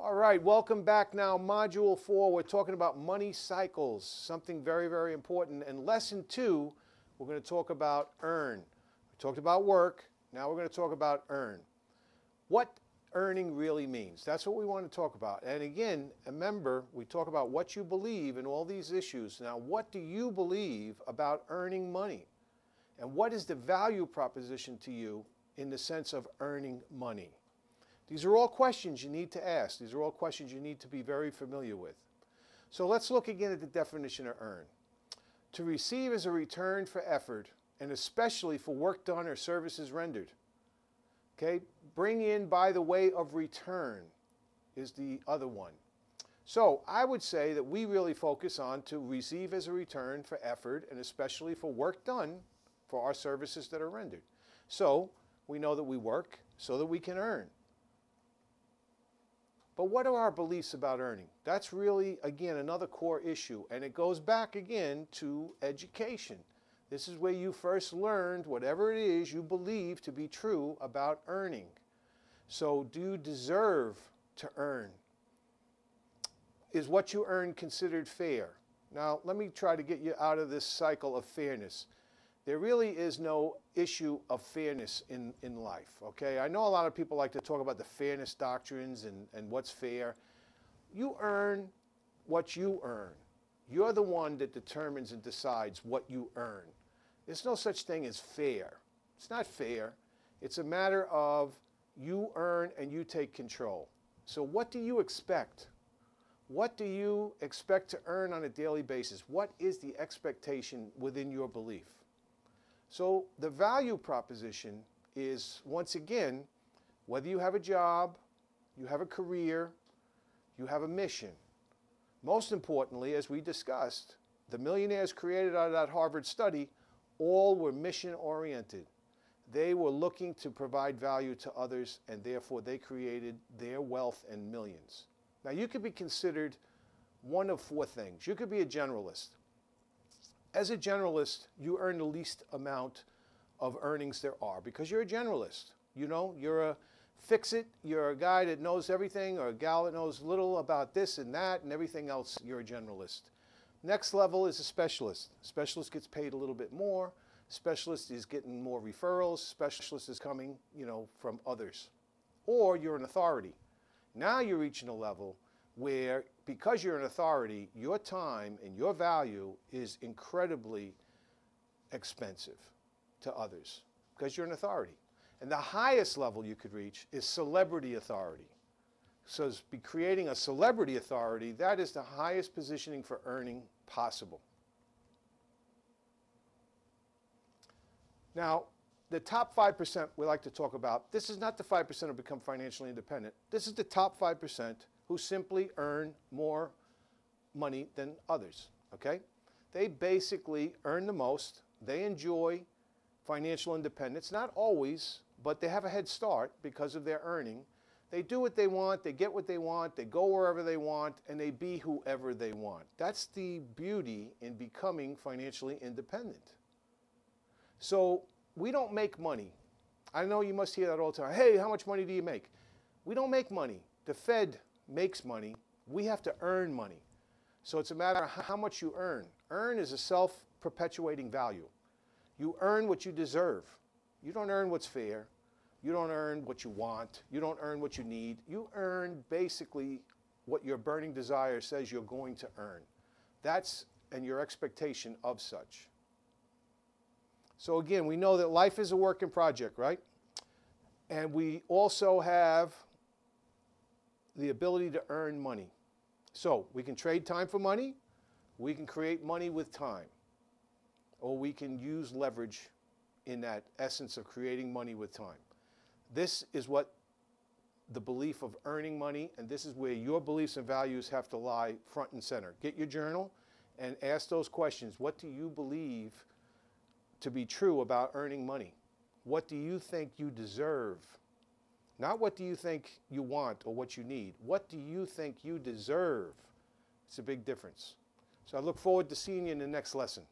All right, welcome back now. Module four, we're talking about money cycles, something very, very important. And lesson two, we're going to talk about earn. We talked about work, now we're going to talk about earn. What earning really means. That's what we want to talk about. And again, remember, we talk about what you believe in all these issues. Now, what do you believe about earning money? And what is the value proposition to you in the sense of earning money? These are all questions you need to ask. These are all questions you need to be very familiar with. So let's look again at the definition of earn. To receive is a return for effort, and especially for work done or services rendered. Okay, bring in by the way of return is the other one. So I would say that we really focus on to receive as a return for effort and especially for work done for our services that are rendered. So we know that we work so that we can earn. But what are our beliefs about earning? That's really, again, another core issue. And it goes back again to education. This is where you first learned whatever it is you believe to be true about earning. So, do you deserve to earn? Is what you earn considered fair? Now, let me try to get you out of this cycle of fairness there really is no issue of fairness in, in life, okay? I know a lot of people like to talk about the fairness doctrines and, and what's fair. You earn what you earn. You're the one that determines and decides what you earn. There's no such thing as fair. It's not fair. It's a matter of you earn and you take control. So, what do you expect? What do you expect to earn on a daily basis? What is the expectation within your belief? So the value proposition is, once again, whether you have a job, you have a career, you have a mission. Most importantly, as we discussed, the millionaires created out of that Harvard study all were mission oriented. They were looking to provide value to others, and therefore they created their wealth and millions. Now, you could be considered one of four things. You could be a generalist as a generalist, you earn the least amount of earnings there are because you're a generalist. You know, you're a fix it, you're a guy that knows everything or a gal that knows little about this and that and everything else, you're a generalist. Next level is a specialist. Specialist gets paid a little bit more. Specialist is getting more referrals. Specialist is coming, you know, from others. Or you're an authority. Now you're reaching a level where because you're an authority, your time and your value is incredibly expensive to others because you're an authority. And the highest level you could reach is celebrity authority. So be creating a celebrity authority, that is the highest positioning for earning possible. Now, the top 5% we like to talk about, this is not the 5% who become financially independent. This is the top 5% who simply earn more money than others. Okay? They basically earn the most. They enjoy financial independence. Not always, but they have a head start because of their earning. They do what they want, they get what they want, they go wherever they want, and they be whoever they want. That's the beauty in becoming financially independent. So we don't make money. I know you must hear that all the time. Hey, how much money do you make? We don't make money. The Fed makes money. We have to earn money. So it's a matter of how much you earn. Earn is a self perpetuating value. You earn what you deserve. You don't earn what's fair. You don't earn what you want. You don't earn what you need. You earn basically what your burning desire says you're going to earn. That's and your expectation of such. So again, we know that life is a work in project, right? And we also have the ability to earn money. So we can trade time for money, we can create money with time, or we can use leverage in that essence of creating money with time. This is what the belief of earning money, and this is where your beliefs and values have to lie front and center. Get your journal and ask those questions. What do you believe to be true about earning money? What do you think you deserve not what do you think you want or what you need. What do you think you deserve? It's a big difference. So I look forward to seeing you in the next lesson.